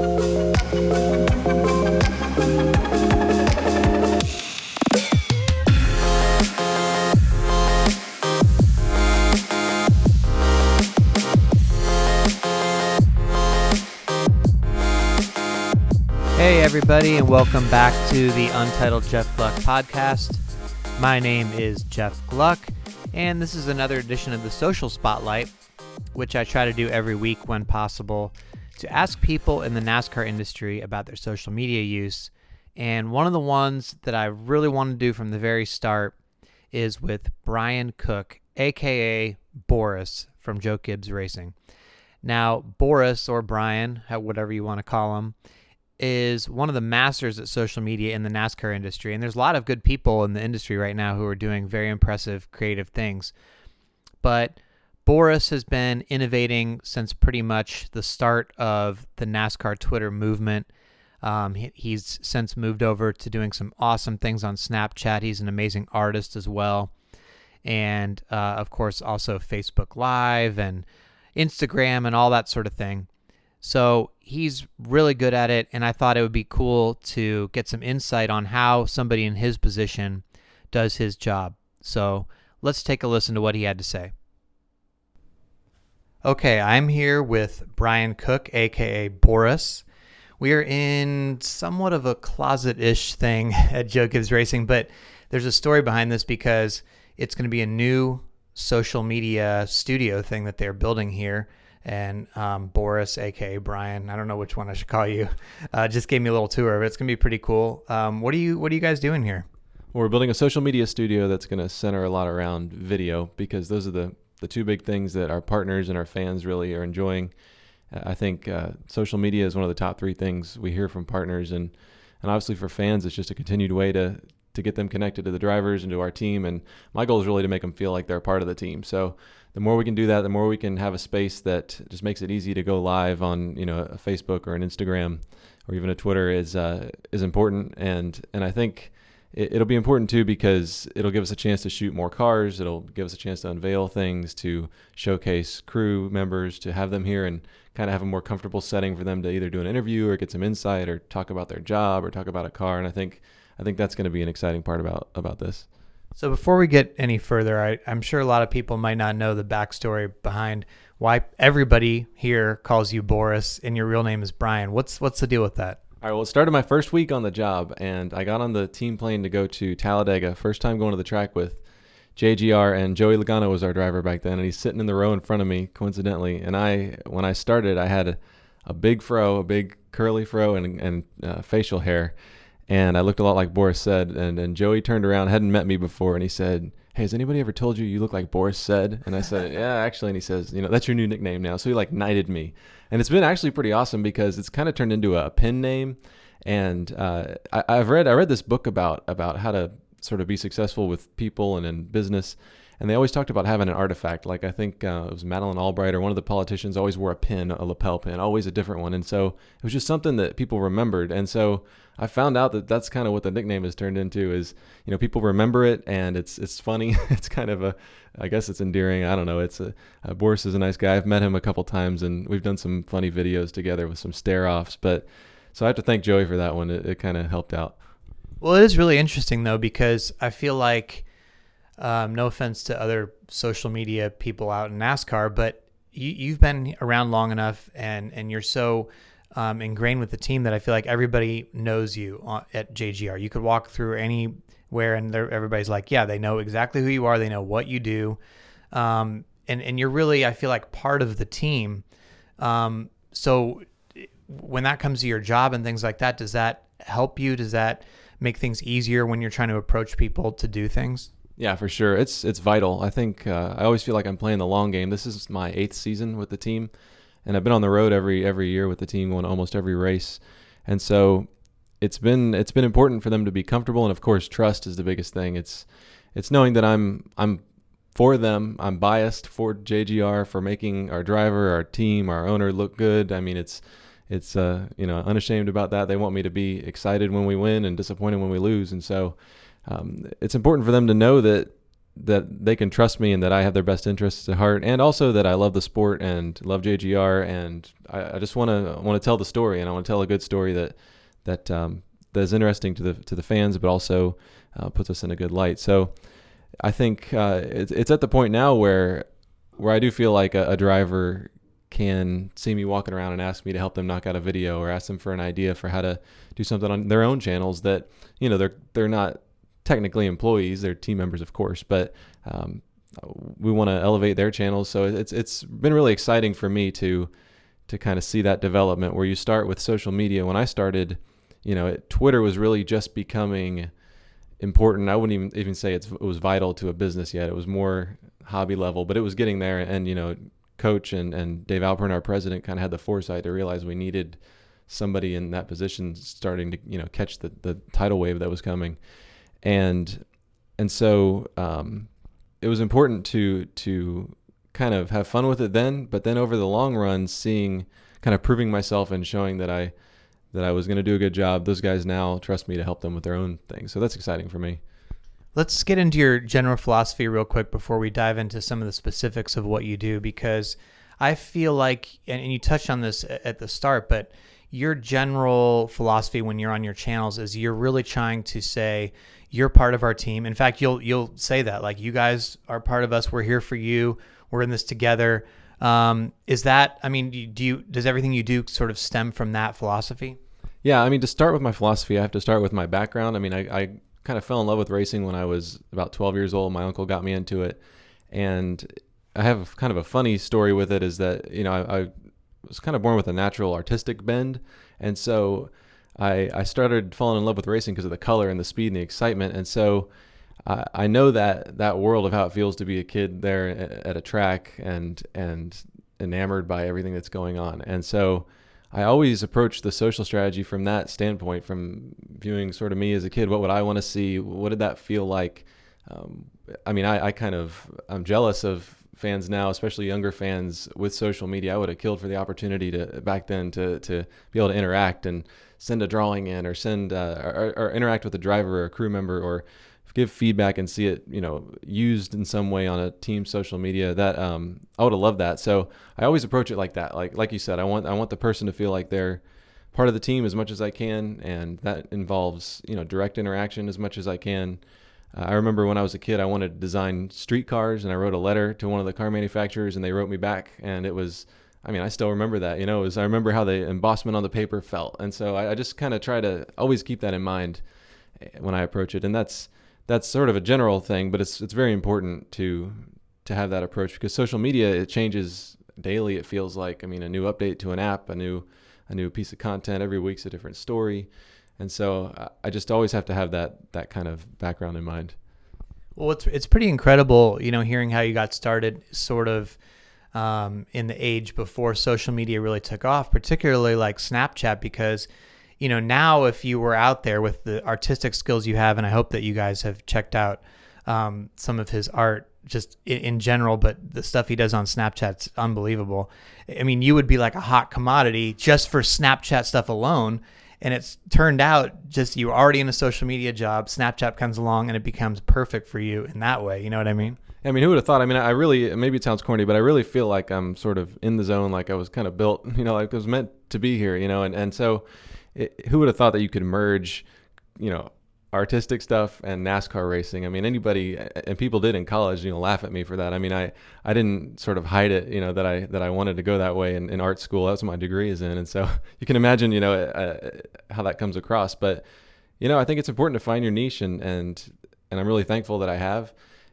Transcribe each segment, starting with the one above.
Hey, everybody, and welcome back to the Untitled Jeff Gluck podcast. My name is Jeff Gluck, and this is another edition of the Social Spotlight, which I try to do every week when possible to ask people in the NASCAR industry about their social media use. And one of the ones that I really want to do from the very start is with Bryan Cook, aka Boris from Joe Gibbs Racing. Now, Boris or Bryan, whatever you want to call him, is one of the masters at social media in the NASCAR industry. And there's a lot of good people in the industry right now who are doing very impressive creative things. But Boris has been innovating since pretty much the start of the NASCAR Twitter movement. Um, he, he's since moved over to doing some awesome things on Snapchat. He's an amazing artist as well. And uh, of course, also Facebook Live and Instagram and all that sort of thing. So he's really good at it, and I thought it would be cool to get some insight on how somebody in his position does his job. So let's take a listen to what he had to say. Okay, I'm here with Bryan Cook, aka Boris. We are in somewhat of a closet ish thing at Joe Gibbs Racing, but there's a story behind this because it's going to be a new social media studio thing that they're building here and um, Boris, aka Bryan. I don't know which one I should call you. Uh, just gave me a little tour of it. It's gonna be pretty cool. Um, what are you What are you guys doing here? We're building a social media studio that's going to center a lot around video because those are the the two big things that our partners and our fans really are enjoying. I think uh, social media is one of the top three things we hear from partners, and and obviously for fans, it's just a continued way to to get them connected to the drivers and to our team. And my goal is really to make them feel like they're part of the team. So the more we can do that, the more we can have a space that just makes it easy to go live on you know a Facebook or an Instagram or even a Twitter is uh, is important. And and I think it, it'll be important too because it'll give us a chance to shoot more cars. It'll give us a chance to unveil things, to showcase crew members, to have them here and kind of have a more comfortable setting for them to either do an interview or get some insight or talk about their job or talk about a car. And I think I think that's going to be an exciting part about about this. So before we get any further, I, I'm sure a lot of people might not know the backstory behind why everybody here calls you Boris and your real name is Bryan. What's what's the deal with that? All right, well, it started my first week on the job, and I got on the team plane to go to Talladega. First time going to the track with JGR, and Joey Logano was our driver back then, and he's sitting in the row in front of me, coincidentally. And I, when I started, I had a, a big fro, a big curly fro, and, and uh, facial hair and I looked a lot like Boris said. And and Joey turned around, hadn't met me before, and he said, "Hey, has anybody ever told you you look like Boris said?" And I said, "Yeah, actually." And he says, "You know, that's your new nickname now." So he like knighted me, and it's been actually pretty awesome because it's kind of turned into a pin name. And uh, I, I've read I read this book about about how to sort of be successful with people and in business and they always talked about having an artifact. Like I think uh, it was Madeleine Albright or one of the politicians always wore a pin, a lapel pin, always a different one. And so it was just something that people remembered. And so I found out that that's kind of what the nickname has turned into. Is you know people remember it and it's it's funny. it's kind of a, I guess it's endearing. I don't know. It's a uh, Boris is a nice guy. I've met him a couple times and we've done some funny videos together with some stare offs. But so I have to thank Joey for that one. It, it kind of helped out. Well, it is really interesting though because I feel like um, no offense to other social media people out in NASCAR, but you, you've been around long enough and, and you're so um, ingrained with the team that I feel like everybody knows you at JGR. You could walk through anywhere and everybody's like, yeah, they know exactly who you are. They know what you do. Um, and, and you're really, I feel like part of the team. Um, so when that comes to your job and things like that, does that help you? Does that make things easier when you're trying to approach people to do things? Yeah, for sure. It's it's vital. I think uh, I always feel like I'm playing the long game. This is my eighth season with the team, and I've been on the road every every year with the team, going almost every race, and so it's been it's been important for them to be comfortable, and of course, trust is the biggest thing. It's it's knowing that I'm I'm for them. I'm biased for JGR for making our driver, our team, our owner look good. I mean, it's it's uh, you know unashamed about that. They want me to be excited when we win and disappointed when we lose, and so um, it's important for them to know that that they can trust me and that I have their best interests at heart, and also that I love the sport and love JGR, and I, I just want to want to tell the story, and I want to tell a good story that that um, that is interesting to the to the fans, but also uh, puts us in a good light. So I think uh, it's it's at the point now where where I do feel like a, a driver can see me walking around and ask me to help them knock out a video or ask them for an idea for how to do something on their own channels that you know they're they're not technically employees they're team members of course but um, we want to elevate their channels. So it's it's been really exciting for me to to kind of see that development where you start with social media. When I started you know it, Twitter was really just becoming important. I wouldn't even even say it was vital to a business yet. It was more hobby level but it was getting there. And you know coach and, and Dave Alpern, our president, kind of had the foresight to realize we needed somebody in that position starting to you know catch the, the tidal wave that was coming, and and so um, it was important to to kind of have fun with it then, but then over the long run, seeing kind of proving myself and showing that I that I was going to do a good job. Those guys now trust me to help them with their own things, so that's exciting for me. Let's get into your general philosophy real quick before we dive into some of the specifics of what you do, because I feel like, and you touched on this at the start, but your general philosophy when you're on your channels is you're really trying to say you're part of our team. In fact, you'll you'll say that like you guys are part of us. We're here for you. We're in this together. Um, is that? I mean, do you does everything you do sort of stem from that philosophy? Yeah, I mean, to start with my philosophy, I have to start with my background. I mean, I, I kind of fell in love with racing when I was about 12 years old. My uncle got me into it, and I have kind of a funny story with it. Is that you know I, I was kind of born with a natural artistic bend, and so I I started falling in love with racing because of the color and the speed and the excitement, and so. I, I know that that world of how it feels to be a kid there at a track and and enamored by everything that's going on, and so I always approach the social strategy from that standpoint, from viewing sort of me as a kid. What would I want to see? What did that feel like? Um, I mean, I, I, kind of I'm jealous of fans now, especially younger fans with social media. I would have killed for the opportunity to back then to to be able to interact and send a drawing in or send uh, or, or interact with a driver or a crew member or give feedback and see it, you know, used in some way on a team social media. That um, I would have loved that. So I always approach it like that. Like like you said, I want I want the person to feel like they're part of the team as much as I can, and that involves you know direct interaction as much as I can. Uh, I remember when I was a kid, I wanted to design street cars, and I wrote a letter to one of the car manufacturers, and they wrote me back, and it was. I mean, I still remember that. You know, I remember how the embossment on the paper felt, and so I, I just kind of try to always keep that in mind eh, when I approach it, and that's that's sort of a general thing, but it's it's very important to to have that approach because social media it changes daily. It feels like I mean a new update to an app, a new a new piece of content every week's a different story, and so I just always have to have that that kind of background in mind. Well, it's it's pretty incredible, you know, hearing how you got started, sort of. Um, in the age before social media really took off, particularly like Snapchat, because you know, now if you were out there with the artistic skills you have, and I hope that you guys have checked out um, some of his art just in, in, general, but the stuff he does on Snapchat's unbelievable. I mean, you would be like a hot commodity just for Snapchat stuff alone. And it's turned out just you're already in a social media job. Snapchat comes along and it becomes perfect for you in that way. You know what I mean? I mean, who would have thought? I mean, I really, maybe it sounds corny, but I really feel like I'm sort of in the zone, like I was kind of built, you know, like I was meant to be here, you know, and, and so it, who would have thought that you could merge, you know, artistic stuff and NASCAR racing. I mean, anybody and people did in college, you know, laugh at me for that. I mean, I, I didn't sort of hide it, you know, that I that I wanted to go that way in, in art school. That's what my degree is in, and so you can imagine, you know, uh, how that comes across. But you know, I think it's important to find your niche, and and and I'm really thankful that I have.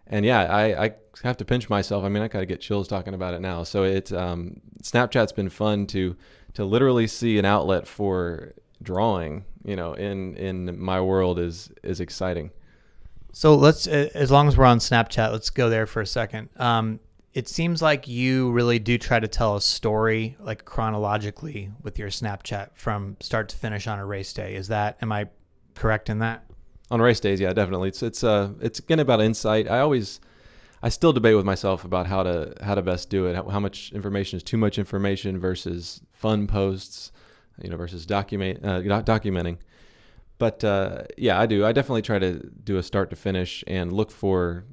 And yeah, I, I have to pinch myself. I mean, I got to get chills talking about it now. So it's um, Snapchat's been fun to to literally see an outlet for drawing, you know, in in my world is is exciting. So let's, as long as we're on Snapchat, let's go there for a second. Um, it seems like you really do try to tell a story, like chronologically, with your Snapchat from start to finish on a race day. Is that? Am I correct in that? On race days, yeah, definitely. It's it's uh it's again about insight. I always I still debate with myself about how to how to best do it. How, how much information is too much information versus fun posts you know, versus document uh, documenting. But uh, yeah, I do. I definitely try to do a start to finish and look for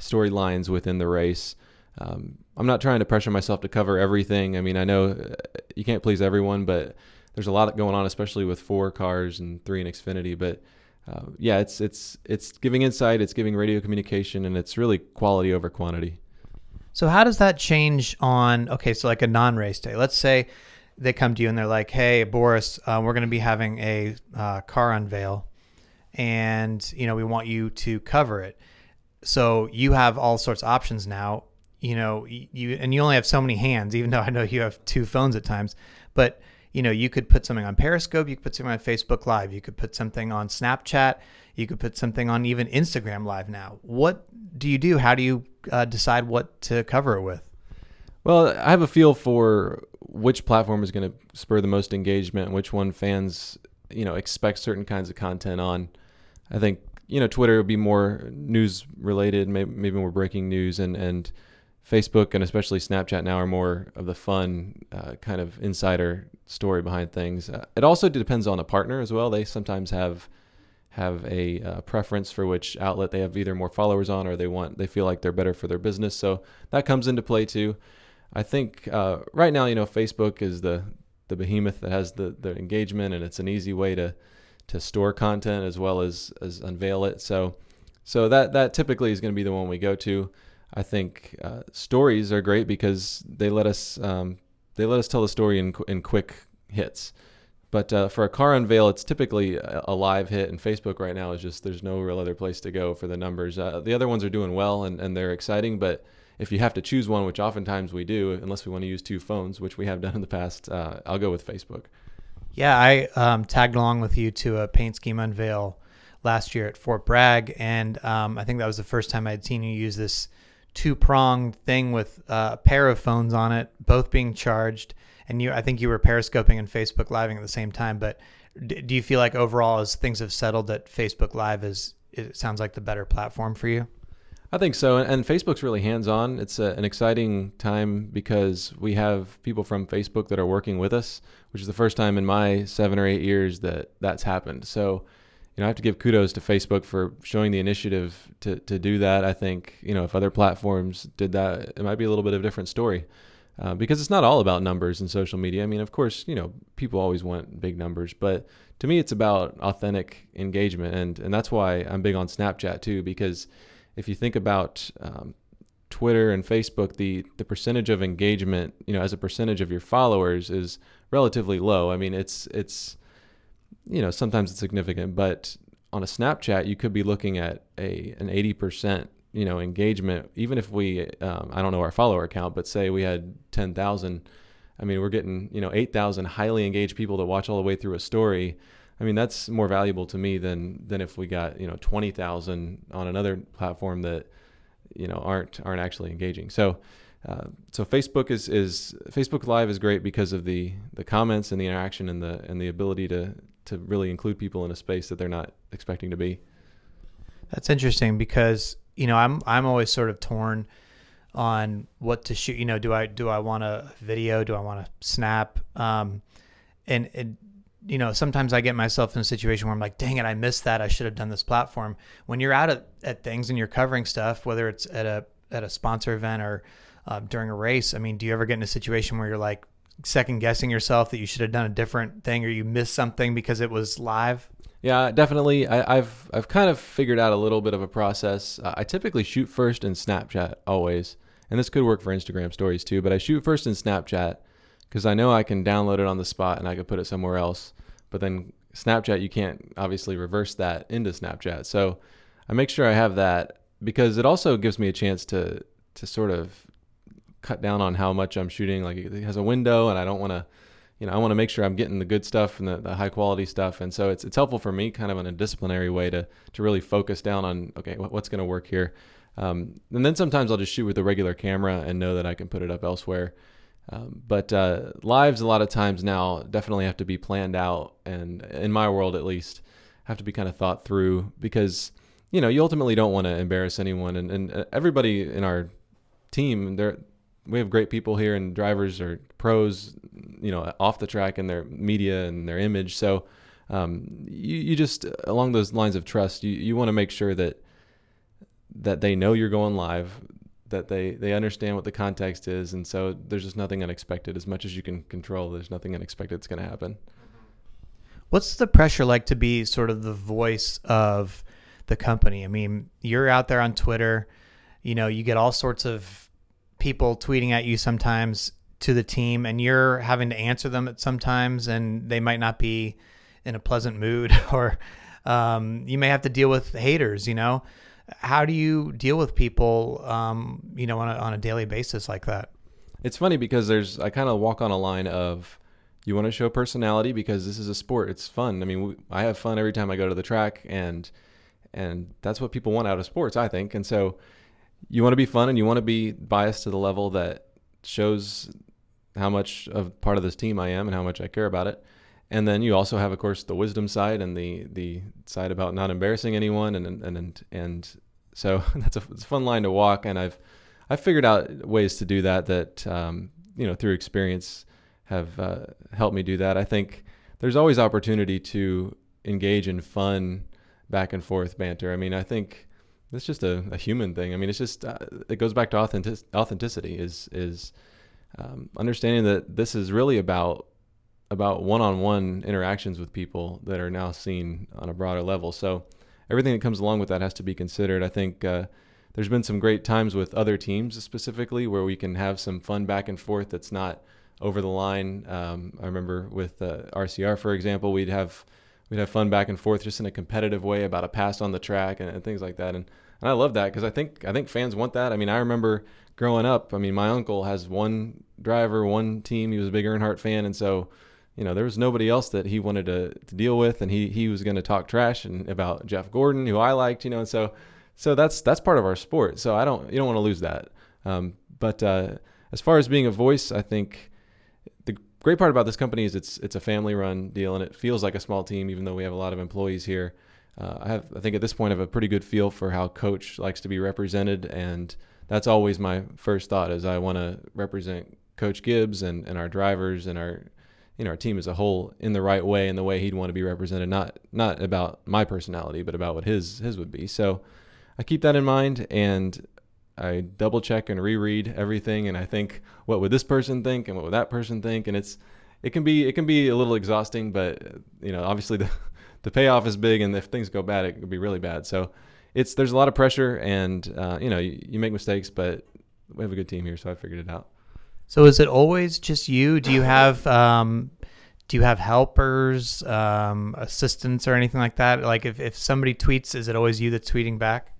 storylines within the race. Um, I'm not trying to pressure myself to cover everything. I mean, I know uh, you can't please everyone, but there's a lot going on, especially with four cars and three in Xfinity. But uh, yeah, it's it's it's giving insight, it's giving radio communication, and it's really quality over quantity. So how does that change on okay, so like a non-race day? Let's say they come to you and they're like, "Hey, Boris, uh, we're going to be having a uh, car unveil, and you know we want you to cover it." So you have all sorts of options now. You know, you and you only have so many hands, even though I know you have two phones at times. But you know, you could put something on Periscope, you could put something on Facebook Live, you could put something on Snapchat, you could put something on even Instagram Live now. What do you do? How do you uh, decide what to cover it with? Well, I have a feel for which platform is going to spur the most engagement and which one fans, you know, expect certain kinds of content on. I think, you know, Twitter would be more news related, maybe, maybe more breaking news and, and Facebook and especially Snapchat now are more of the fun uh, kind of insider story behind things. Uh, it also depends on a partner as well. They sometimes have have a uh, preference for which outlet they have either more followers on or they want they feel like they're better for their business. So that comes into play too. I think uh, right now, you know, Facebook is the the behemoth that has the the engagement and it's an easy way to to store content as well as as unveil it. So so that that typically is going to be the one we go to. I think uh, stories are great because they let us um, they let us tell the story in in quick hits. But uh, for a car unveil, it's typically a, live hit, and Facebook right now is just there's no real other place to go for the numbers. Uh, the other ones are doing well and, and they're exciting, but if you have to choose one, which oftentimes we do, unless we want to use two phones, which we have done in the past, uh, I'll go with Facebook. Yeah, I um, tagged along with you to a paint scheme unveil last year at Fort Bragg, and um, I think that was the first time I'd seen you use this two pronged thing with uh, a pair of phones on it, both being charged. And you, I think you were periscoping and Facebook living at the same time. But d- do you feel like overall, as things have settled, that Facebook Live is it sounds like the better platform for you? I think so. And Facebook's really hands on. It's a, an exciting time because we have people from Facebook that are working with us, which is the first time in my seven or eight years that that's happened. So you know, I have to give kudos to Facebook for showing the initiative to, to do that. I think, you know, if other platforms did that, it might be a little bit of a different story uh, because it's not all about numbers in social media. I mean, of course, you know, people always want big numbers, but to me, it's about authentic engagement. And, and that's why I'm big on Snapchat too, because if you think about um, Twitter and Facebook, the, the percentage of engagement, you know, as a percentage of your followers is relatively low. I mean, it's, it's, you know, sometimes it's significant, but on a Snapchat, you could be looking at a an 80% you know engagement. Even if we, um, I don't know our follower count, but say we had 10,000, I mean, we're getting you know 8,000 highly engaged people to watch all the way through a story. I mean, that's more valuable to me than than if we got you know 20,000 on another platform that you know aren't aren't actually engaging. So. Uh, so Facebook is, is Facebook Live is great because of the the comments and the interaction and the and the ability to to really include people in a space that they're not expecting to be. That's interesting because you know I'm I'm always sort of torn on what to shoot. You know, do I do I want a video? Do I want to snap? Um, and, and you know, sometimes I get myself in a situation where I'm like, dang it, I missed that. I should have done this platform. When you're out at, at things and you're covering stuff, whether it's at a at a sponsor event or uh, during a race, I mean, do you ever get in a situation where you're like, second guessing yourself that you should have done a different thing or you missed something because it was live? Yeah, definitely. I, have I've kind of figured out a little bit of a process. Uh, I typically shoot first in Snapchat always, and this could work for Instagram stories too. But I shoot first in Snapchat because I know I can download it on the spot and I could put it somewhere else. But then Snapchat, you can't obviously reverse that into Snapchat. So I make sure I have that because it also gives me a chance to to sort of cut down on how much I'm shooting. Like it has a window, and I don't want to, you know, I want to make sure I'm getting the good stuff and the, the high quality stuff. And so it's it's helpful for me, kind of in a disciplinary way, to to really focus down on okay, what's going to work here. Um, and then sometimes I'll just shoot with a regular camera and know that I can put it up elsewhere. Um, but uh, lives a lot of times now definitely have to be planned out, and in my world at least, have to be kind of thought through because you know you ultimately don't want to embarrass anyone, and, and uh, everybody in our team they're we have great people here and drivers are pros, you know, off the track and their media and their image. So um, you, you just along those lines of trust, you, you want to make sure that that they know you're going live, that they they understand what the context is, and so there's just nothing unexpected. As much as you can control, there's nothing unexpected that's going to happen. What's the pressure like to be sort of the voice of the company? I mean, you're out there on Twitter, you know, you get all sorts of people tweeting at you sometimes to the team, and you're having to answer them at sometimes, and they might not be in a pleasant mood, or um, you may have to deal with haters, you know. How do you deal with people, um, you know, on a, on a daily basis like that? It's funny because there's I kind of walk on a line of you want to show personality because this is a sport. It's fun. I mean, we, I have fun every time I go to the track, and and that's what people want out of sports, I think. And so you want to be fun and you want to be biased to the level that shows how much of part of this team I am and how much I care about it. And then you also have, of course, the wisdom side and the the side about not embarrassing anyone, and and and and so that's a, a fun line to walk. And I've I've figured out ways to do that that um, you know through experience have uh, helped me do that. I think there's always opportunity to engage in fun back and forth banter. I mean, I think it's just a, a human thing. I mean, it's just uh, it goes back to authentic, authenticity is is um, understanding that this is really about about one-on-one interactions with people that are now seen on a broader level. So everything that comes along with that has to be considered. I think uh, there's been some great times with other teams specifically where we can have some fun back and forth that's not over the line. Um, I remember with uh, RCR, for example, we'd have we'd have fun back and forth just in a competitive way about a pass on the track and, and things like that. And and I love that because I think I think fans want that. I mean, I remember growing up. I mean, my uncle has one driver, one team. He was a big Earnhardt fan, and so you know, there was nobody else that he wanted to, to deal with, and he he was going to talk trash and about Jeff Gordon, who I liked, you know, and so so that's that's part of our sport. So I don't you don't want to lose that. Um, but uh, as far as being a voice, I think the great part about this company is it's it's a family run deal, and it feels like a small team, even though we have a lot of employees here. Uh, I have I think at this point I have a pretty good feel for how coach likes to be represented, and that's always my first thought is I want to represent Coach Gibbs and, and our drivers and our you know our team as a whole in the right way and the way he'd want to be represented not not about my personality but about what his his would be. So i keep that in mind and i double check and reread everything. And i think what would this person think and what would that person think? And it's it can be it can be a little exhausting but you know obviously the the payoff is big and if things go bad it could be really bad. So it's there's a lot of pressure and uh, you know you, you make mistakes but we have a good team here so i figured it out so is it always just you? Do you have um, do you have helpers, um, assistants, or anything like that? Like if, if somebody tweets, is it always you that's tweeting back?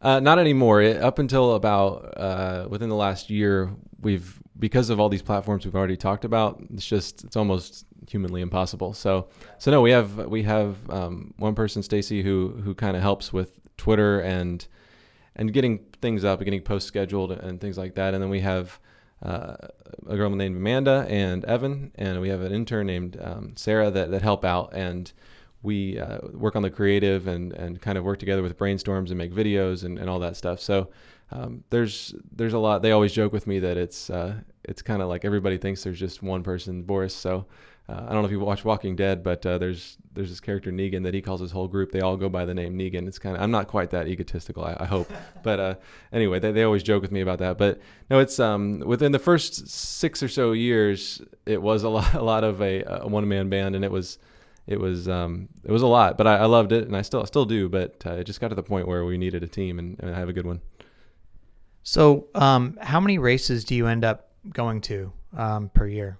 Uh, not anymore. It, up until about uh, within the last year, we've because of all these platforms we've already talked about. It's just it's almost humanly impossible. So so no, we have we have um, one person, Stacy, who who kind of helps with Twitter and and getting things up, getting posts scheduled and things like that. And then we have uh, a girl named Amanda and Evan, and we have an intern named um, Sarah that, that help out. And we uh, work on the creative and, and kind of work together with brainstorms and make videos and, and all that stuff. So um, there's there's a lot. They always joke with me that it's uh, it's kind of like everybody thinks there's just one person, Boris. So uh, I don't know if you watch Walking Dead, but uh, there's there's this character Negan that he calls his whole group. They all go by the name Negan. It's kind of I'm not quite that egotistical, I, I hope, but uh, anyway, they, they always joke with me about that. But no, it's um, within the first six or so years, it was a lot a lot of a, a one man band, and it was it was um, it was a lot. But I, I loved it, and I still still do. But uh, it just got to the point where we needed a team, and, and I have a good one. So, um, how many races do you end up going to um, per year?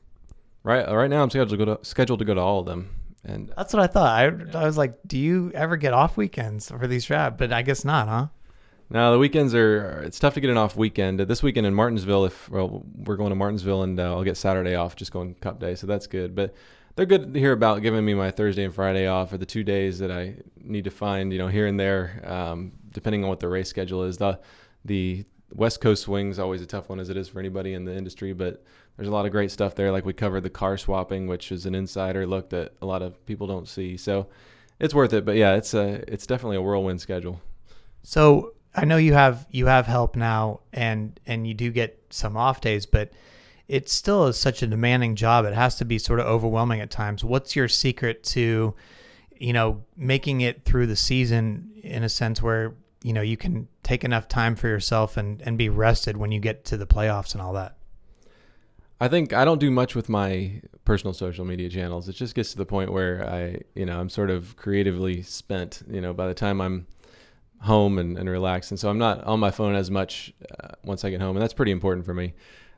Right, right now I'm scheduled to go to scheduled to go to all of them, and That's what I thought. I, I was like, do you ever get off weekends for these trips? But I guess not, huh? now the weekends are it's tough to get an off weekend. This weekend in Martinsville, if well we're going to Martinsville and uh, I'll get Saturday off, just going Cup Day, so that's good. But they're good to hear about giving me my Thursday and Friday off, or the two days that I need to find, you know, here and there, um, depending on what the race schedule is. The the West Coast swing's always a tough one, as it is for anybody in the industry, but there's a lot of great stuff there. Like we covered the car swapping, which is an insider look that a lot of people don't see. So it's worth it. But yeah, it's a it's definitely a whirlwind schedule. So I know you have you have help now, and and you do get some off days, but it still is such a demanding job. It has to be sort of overwhelming at times. What's your secret to, you know, making it through the season in a sense where you know you can take enough time for yourself and, and be rested when you get to the playoffs and all that? I think I don't do much with my personal social media channels. It just gets to the point where I, you know, I'm sort of creatively spent, you know, by the time I'm home and, and relaxed. And so I'm not on my phone as much uh, once I get home. And that's pretty important for me.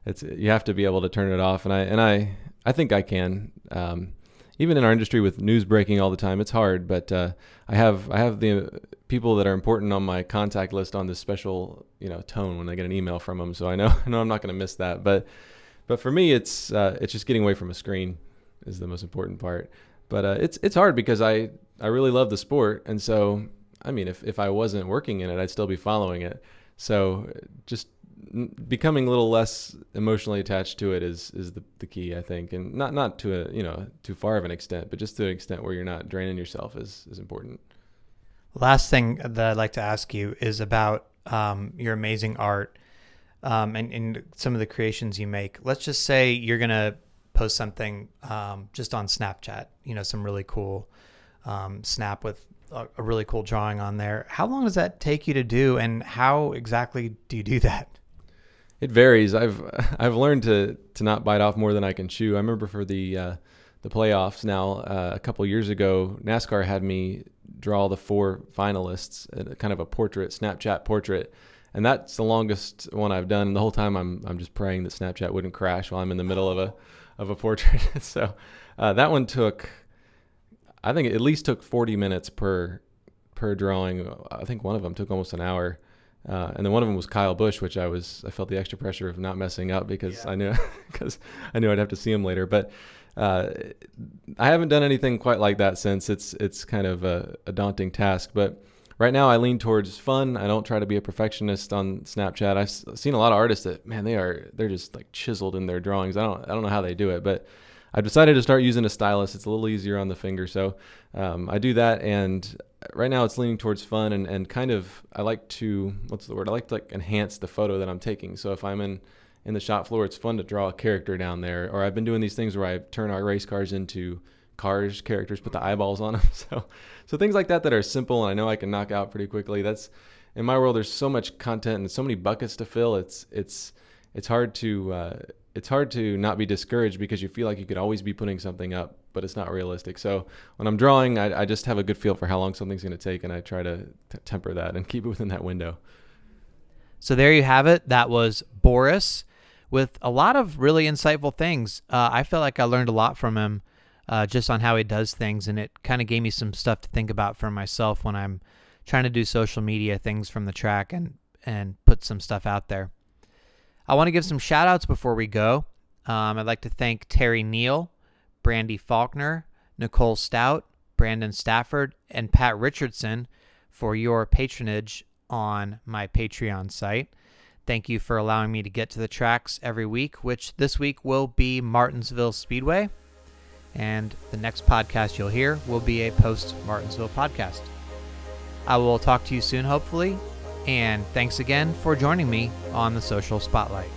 It's, you have to be able to turn it off. And I, and I, I think I can, um, even in our industry with news breaking all the time, it's hard, but, uh, I have, I have the people that are important on my contact list on this special, you know, tone when I get an email from them. So I know, I know I'm not going to miss that, but, but for me, it's uh, it's just getting away from a screen is the most important part. But uh, it's it's hard because I I really love the sport, and so I mean, if if I wasn't working in it, I'd still be following it. So just becoming a little less emotionally attached to it is is the, the key I think and not not to a you know too far of an extent but just to an extent where you're not draining yourself is is important. Last thing that I'd like to ask you is about um, your amazing art um, and, and some of the creations you make. Let's just say you're gonna post something um, just on Snapchat. You know, some really cool um, snap with a, a really cool drawing on there. How long does that take you to do, and how exactly do you do that? It varies. I've I've learned to to not bite off more than I can chew. I remember for the uh, the playoffs now uh, a couple years ago, NASCAR had me draw the four finalists, kind of a portrait, Snapchat portrait and that's the longest one I've done. And the whole time I'm I'm just praying that Snapchat wouldn't crash while I'm in the middle of a of a portrait. so uh, that one took, I think it at least took 40 minutes per per drawing. I think one of them took almost an hour. Uh, and then one of them was Kyle Busch, which I was I felt the extra pressure of not messing up because yeah. I knew because I knew I'd have to see him later. But uh, I haven't done anything quite like that since. It's it's kind of a, a daunting task, but right now I lean towards fun. I don't try to be a perfectionist on Snapchat. I've seen a lot of artists that man, they are they're just like chiseled in their drawings. I don't I don't know how they do it, but I've decided to start using a stylus. It's a little easier on the finger, so um, I do that. And right now it's leaning towards fun and, and kind of I like to what's the word? I like to like enhance the photo that I'm taking. So if I'm in in the shop floor, it's fun to draw a character down there. Or I've been doing these things where I turn our race cars into cars characters, put the eyeballs on them. So, so things like that that are simple and I know I can knock out pretty quickly. That's in my world. There's so much content and so many buckets to fill. It's it's it's hard to uh, it's hard to not be discouraged because you feel like you could always be putting something up, but it's not realistic. So when I'm drawing, I, I just have a good feel for how long something's going to take, and I try to t- temper that and keep it within that window. So there you have it. That was Boris with a lot of really insightful things. Uh, I felt like I learned a lot from him uh, just on how he does things, and it kind of gave me some stuff to think about for myself when I'm trying to do social media things from the track and and put some stuff out there. I want to give some shout outs before we go. Um, I'd like to thank Terry Neal, Brandy Faulkner, Nicole Stout, Brandon Stafford, and Pat Richardson for your patronage on my Patreon site. Thank you for allowing me to get to the tracks every week, which this week will be Martinsville Speedway and the next podcast you'll hear will be a post Martinsville podcast. I will talk to you soon, hopefully, and thanks again for joining me on the Social Spotlight.